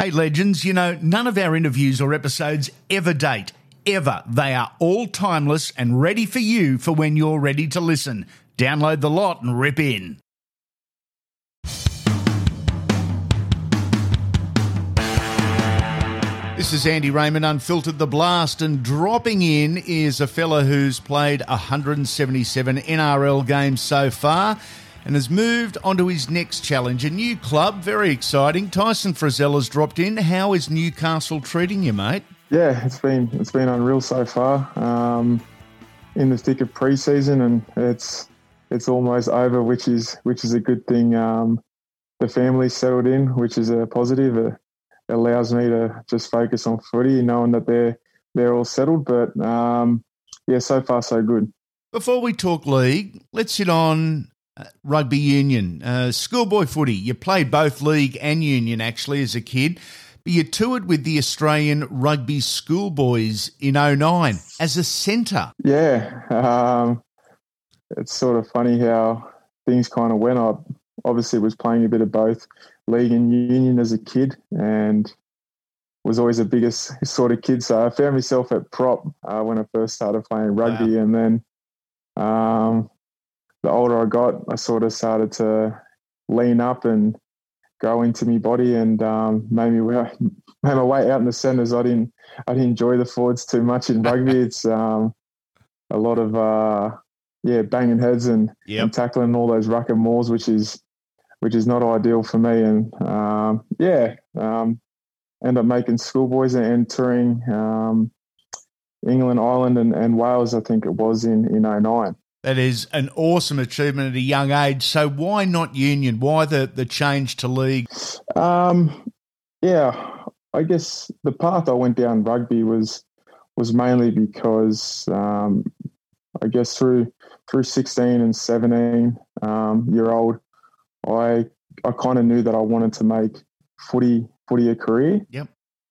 Hey, legends, you know, none of our interviews or episodes ever date. Ever. They are all timeless and ready for you for when you're ready to listen. Download the lot and rip in. This is Andy Raymond, Unfiltered the Blast, and dropping in is a fella who's played 177 NRL games so far and has moved on to his next challenge, a new club. Very exciting. Tyson Frizell has dropped in. How is Newcastle treating you, mate? Yeah, it's been it's been unreal so far. Um, in the thick of preseason, and it's it's almost over, which is which is a good thing. Um, the family's settled in, which is a positive. It allows me to just focus on footy, knowing that they're they're all settled. But um, yeah, so far so good. Before we talk league, let's hit on uh, rugby union, uh, schoolboy footy. You played both league and union actually as a kid, but you toured with the Australian Rugby Schoolboys in 09 as a centre. Yeah, um, it's sort of funny how things kind of went. I obviously was playing a bit of both league and union as a kid, and was always the biggest sort of kid. So I found myself at prop uh, when I first started playing rugby, wow. and then um, the older I got, I sort of started to lean up and grow into my body and um, made me made my way out in the centres. I didn't I didn't enjoy the forwards too much in rugby. it's um, a lot of uh, yeah banging heads and, yep. and, tackling all those ruck and mauls, which is which is not ideal for me. And um, yeah, um, end up making schoolboys and touring um, England, Ireland, and, and Wales. I think it was in in 09. That is an awesome achievement at a young age. So why not union? Why the, the change to league? Um, yeah, I guess the path I went down rugby was was mainly because um, I guess through through sixteen and seventeen um, year old, I I kind of knew that I wanted to make footy footy a career. Yep.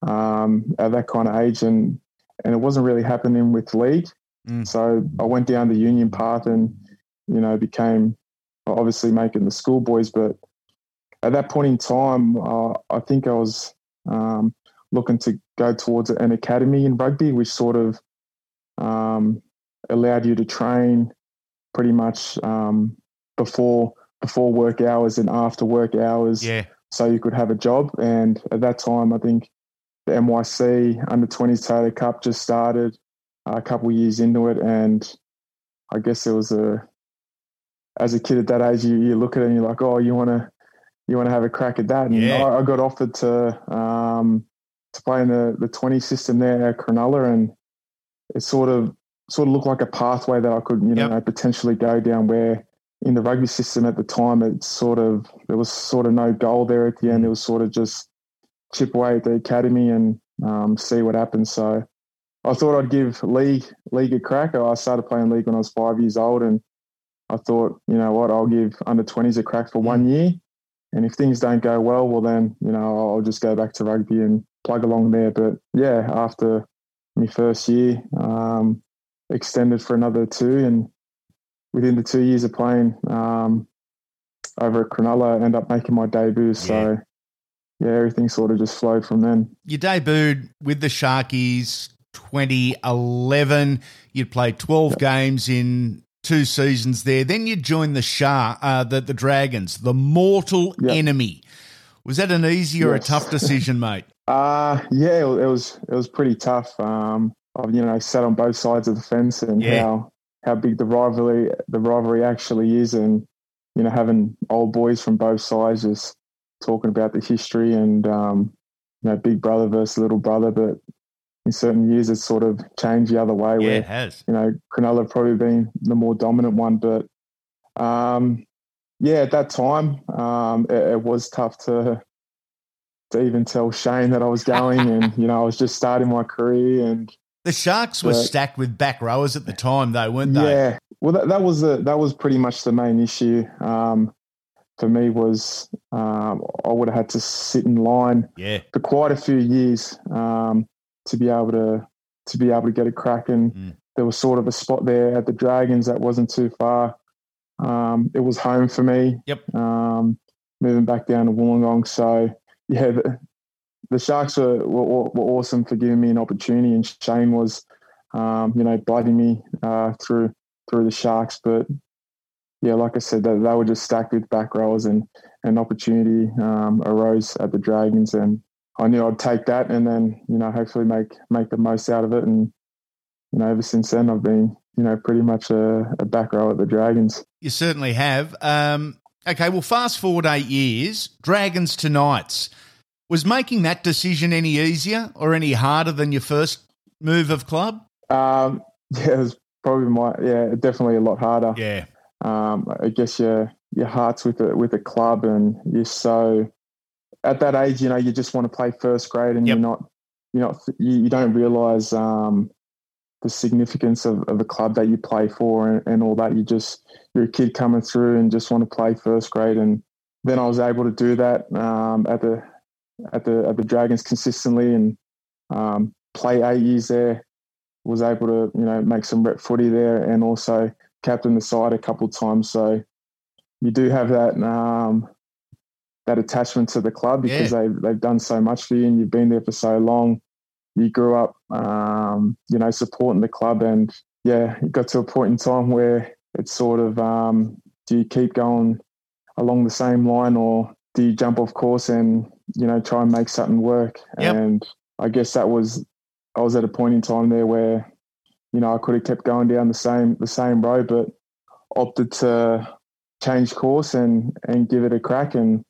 Um, at that kind of age, and and it wasn't really happening with league. Mm. So I went down the union path and, you know, became obviously making the schoolboys. But at that point in time, uh, I think I was um, looking to go towards an academy in rugby, which sort of um, allowed you to train pretty much um, before before work hours and after work hours. Yeah. So you could have a job. And at that time, I think the NYC under 20s Toyota Cup just started a couple of years into it, and I guess it was a as a kid at that age, you, you look at it and you're like, oh, you want to you want to have a crack at that. And yeah. I, I, got offered to um, to play in the the twenty system there at Cronulla, and it sort of sort of looked like a pathway that I could you know yep. potentially go down. Where in the rugby system at the time, it sort of there was sort of no goal there at the end. Mm. It was sort of just chip away at the academy and um, see what happens. So I thought I'd give league league a crack. I started playing league when I was five years old, and I thought, you know what, I'll give under twenties a crack for one year, and if things don't go well, well then you know I'll just go back to rugby and plug along there. But yeah, after my first year, um, extended for another two, and within the two years of playing um, over at Cronulla, I ended up making my debut. So yeah, everything sort of just flowed from then. You debuted with the Sharkies 2011. You'd played 12 yep. games in two seasons there. Then you joined the Shah, uh, the, the Dragons, the mortal yep. enemy. Was that an easy or yes. a tough decision, mate? Uh yeah, it was it was pretty tough. Um, I've you know sat on both sides of the fence and yeah. how how big the rivalry the rivalry actually is, and you know having old boys from both sides just talking about the history and um, you know big brother versus little brother, but in certain years it's sort of changed the other way. Yeah, where, it has. You know, Cronulla probably been the more dominant one, but um, yeah, at that time um, it, it, was tough to to even tell Shane that I was going, and you know I was just starting my career. And the Sharks were stacked with back rowers at the time, though, weren't they? Yeah, well, that, that was the, that was pretty much the main issue. Um, for me was um, I would have had to sit in line yeah. for quite a few years. Um, to be able to to be able to get a crack. And mm. there was sort of a spot there at the Dragons that wasn't too far. Um, it was home for me. Yep. Um, moving back down to Wollongong. So yeah, the, the Sharks were, were, were awesome for giving me an opportunity, and Shane was, um, you know, biting me uh, through through the Sharks. But yeah, like I said, they, they were just stacked with back rows, and an opportunity um, arose at the Dragons, and I knew I'd take that, and then you know, hopefully make make the most out of it. And you know, ever since then, I've been you know pretty much a, a back row at the Dragons. You certainly have. Um, okay, well, fast forward eight years, Dragons to Knights. Was making that decision any easier or any harder than your first move of club? Um, yeah, it was probably my yeah, definitely a lot harder. Yeah. Um, I guess your your heart's with the with the club, and you're so at that age, you know, you just want to play first grade, and yep. you're not you're not you, you don't realize um, the significance of, of the club that you play for and, and all that. You just you're a kid coming through and just want to play first grade, and then I was able to do that um, at the at the at the Dragons consistently and um, play eight years there. Was able to you know make some rep footy there and also captain the side a couple of times. So you do have that um, that attachment to the club because yeah. they've they've done so much for you and you've been there for so long. You grew up, um, you know, supporting the club, and yeah, it got to a point in time where it's sort of um, do you keep going along the same line or do you jump off course and you know, try and make something work. Yep. And I guess that was I was at a point in time there where, you know, I could have kept going down the same the same road, but opted to change course and and give it a crack. And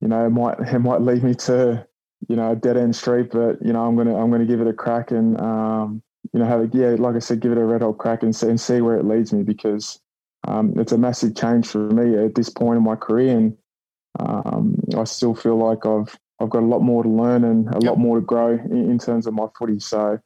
you know, it might it might lead me to you know a dead end street, but you know, I'm gonna I'm gonna give it a crack and um, you know have a yeah, like I said, give it a red hot crack and see and see where it leads me because um, it's a massive change for me at this point in my career and um, I still feel like I've I've got a lot more to learn and a yep. lot more to grow in, in, terms of my footy. So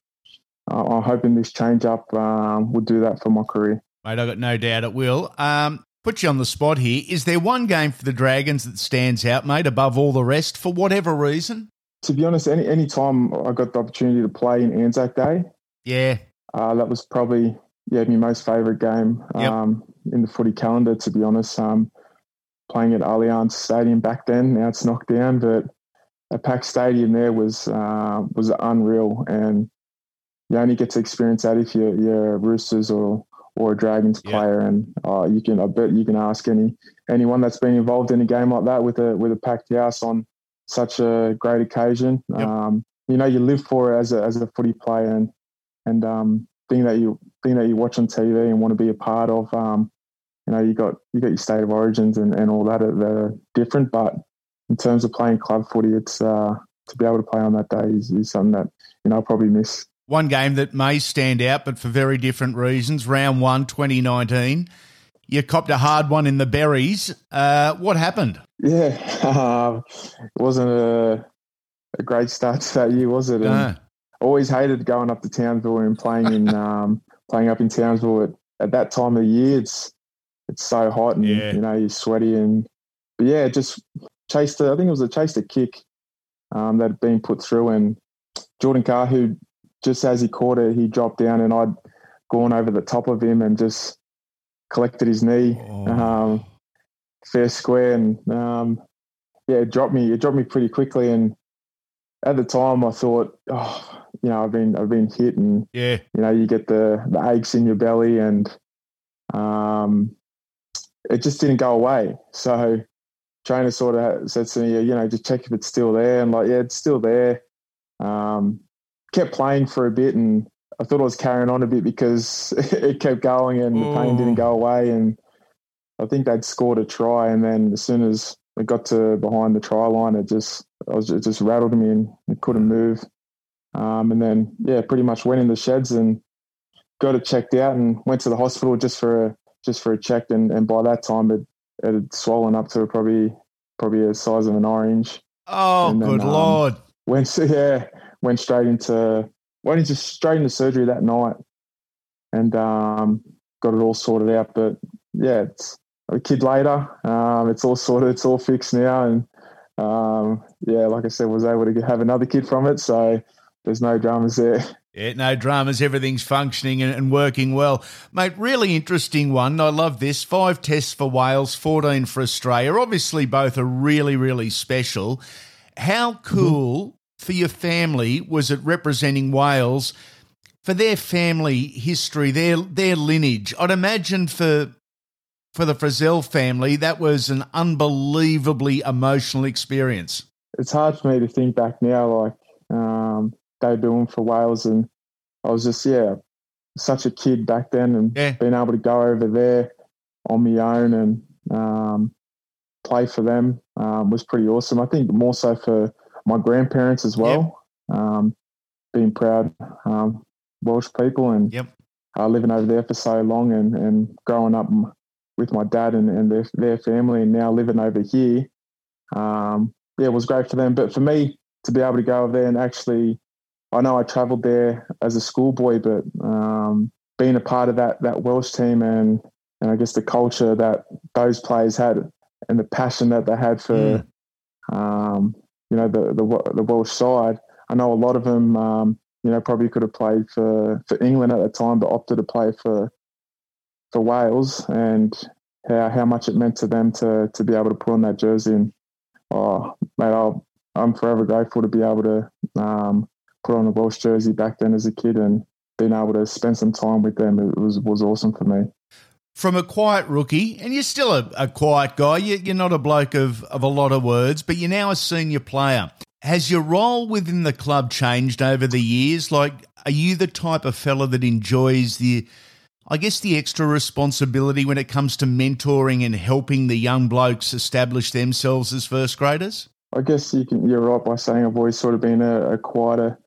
uh, I'm hoping this change up um, will do that for my career. Mate, I've got no doubt it will. Um, put you on the spot here. Is there one game for the Dragons that stands out, mate, above all the rest for whatever reason? To be honest, any any time I got the opportunity to play in Anzac Day, yeah, uh, that was probably yeah my most favourite game yep. um, in the footy calendar. To be honest, um, playing at Allianz Stadium back then. Now it's knocked down, but a packed stadium there was uh, was unreal, and you only get to experience that if you're, you're Roosters or or a Dragons yeah. player. And uh, you can, I bet you can ask any anyone that's been involved in a game like that with a with a packed house on such a great occasion. Yep. Um, you know, you live for it as a as a footy player, and and um, thing that you thing that you watch on TV and want to be a part of. Um, you know, you got you got your state of origins and, and all that that are different. But in terms of playing club footy, it's uh, to be able to play on that day is, is something that you know I'll probably miss. One game that may stand out, but for very different reasons. Round one, 2019. You copped a hard one in the berries. Uh, what happened? Yeah, uh, it wasn't a, a great start to that year, was it? And always hated going up to Townsville and playing in um, playing up in Townsville at, at that time of the year. It's it's so hot and yeah. you know you're sweaty and but yeah, just chased. A, I think it was a chased a kick um, that had been put through, and Jordan Kahu, who just as he caught it, he dropped down, and I'd gone over the top of him and just collected his knee, oh. um, fair square, and um, yeah, it dropped me. It dropped me pretty quickly, and at the time, I thought, oh, you know, I've been I've been hit, and yeah, you know, you get the the aches in your belly, and um, it just didn't go away. So trainer sort of said to me, you know, just check if it's still there. And like, yeah, it's still there. Um, kept playing for a bit and I thought I was carrying on a bit because it kept going and the pain didn't go away. And I think they'd scored a try. And then as soon as it got to behind the try line, it just, was, it just rattled me and it couldn't move. Um, and then, yeah, pretty much went in the sheds and got it checked out and went to the hospital just for a, just for a check, and, and by that time it, it had swollen up to probably probably the size of an orange. Oh, then, good um, lord! Went yeah, went straight into went into straight into surgery that night, and um, got it all sorted out. But yeah, it's a kid later. Um, it's all sorted. It's all fixed now, and um, yeah, like I said, was able to have another kid from it. So there's no dramas there. Yeah, no dramas. Everything's functioning and, and, working well. Mate, really interesting one. I love this. Five tests for Wales, 14 for Australia. Obviously, both are really, really special. How mm-hmm. cool. For your family was it representing Wales for their family history, their their lineage? I'd imagine for for the Frizell family, that was an unbelievably emotional experience. It's hard for me to think back now, like um, debuting for Wales, and I was just yeah, such a kid back then, and yeah. being able to go over there on my own and um, play for them um, was pretty awesome. I think more so for my grandparents as well, yep. um, being proud um, Welsh people and yep. uh, living over there for so long and, and growing up with my dad and, and their, their family and now living over here. Um, yeah, it was great for them. But for me to be able to go over there and actually, I know I travelled there as a schoolboy, but um, being a part of that that Welsh team and and I guess the culture that those players had and the passion that they had for, mm. um, you know, the, the, the Welsh side. I know a lot of them, um, you know, probably could have played for, for England at the time, but opted to play for for Wales, and how how much it meant to them to to be able to put on that jersey. And oh, mate, I'll, I'm forever grateful to be able to um, put on a Welsh jersey back then as a kid and being able to spend some time with them. It was was awesome for me from a quiet rookie, and you're still a, a quiet guy. You, are not a bloke of, of a lot of words, but you're now a senior player. Has your role within the club changed over the years? Like, are you the type of fella that enjoys the, I guess, the extra responsibility when it comes to mentoring and helping the young blokes establish themselves as first graders? I guess you can, you're right by saying I've always sort of been a, a quieter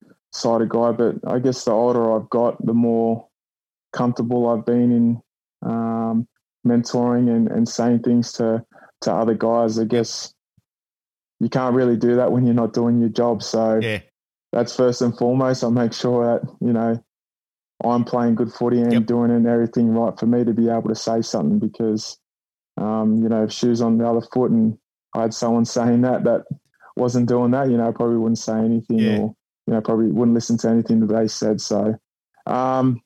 of guy, but I guess the older I've got, the more comfortable I've been in um, mentoring and, and saying things to, to other guys. I guess you can't really do that when you're not doing your job. So yeah. that's first and foremost. I make sure that, you know, I'm playing good footy and yep. doing and everything right for me to be able to say something because, um, you know, if shoes on the other foot and I had someone saying that that wasn't doing that, you know, I probably wouldn't say anything yeah. or, you know, probably wouldn't listen to anything that they said. So, um,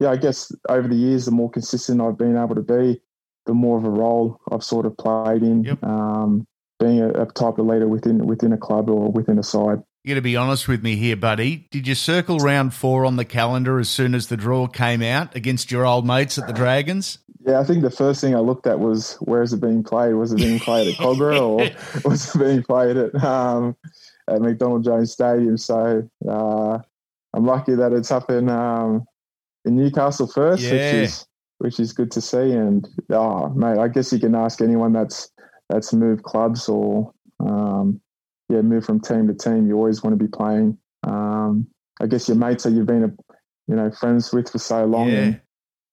yeah, I guess over the years, the more consistent I've been able to be, the more of a role I've sort of played in yep. um, being a, a, type of leader within within a club or within a side. You got to be honest with me here, buddy. Did you circle round four on the calendar as soon as the draw came out against your old mates at the Dragons? Yeah, I think the first thing I looked at was where is it being played? Was it being played at Kogarah or was it being played at um, at McDonald Jones Stadium? So uh, I'm lucky that it's up in um, in Newcastle first, yeah. which is which is good to see. And oh, mate, I guess you can ask anyone that's that's moved clubs or um, yeah, move from team to team. You always want to be playing. Um, I guess your mates that you've been a, you know friends with for so long, yeah. and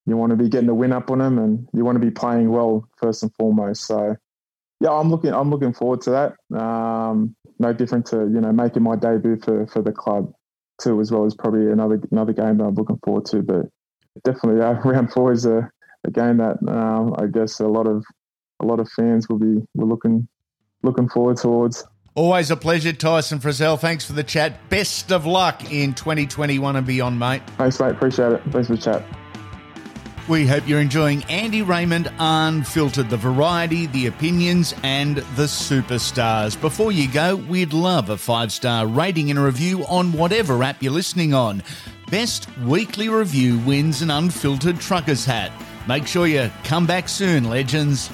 you want to be getting a win up on them, and you want to be playing well first and foremost. So yeah, I'm looking I'm looking forward to that. Um, no different to you know making my debut for for the club two as well is probably another another game that I'm looking forward to. But definitely, uh, round four is a, a game that um, I guess a lot of a lot of fans will be will looking looking forward towards. Always a pleasure, Tyson Frizell. Thanks for the chat. Best of luck in 2021 and beyond, mate. Thanks, mate. Appreciate it. Thanks for the chat. We hope you're enjoying Andy Raymond Unfiltered, the variety, the opinions, and the superstars. Before you go, we'd love a five star rating and a review on whatever app you're listening on. Best weekly review wins an unfiltered trucker's hat. Make sure you come back soon, legends.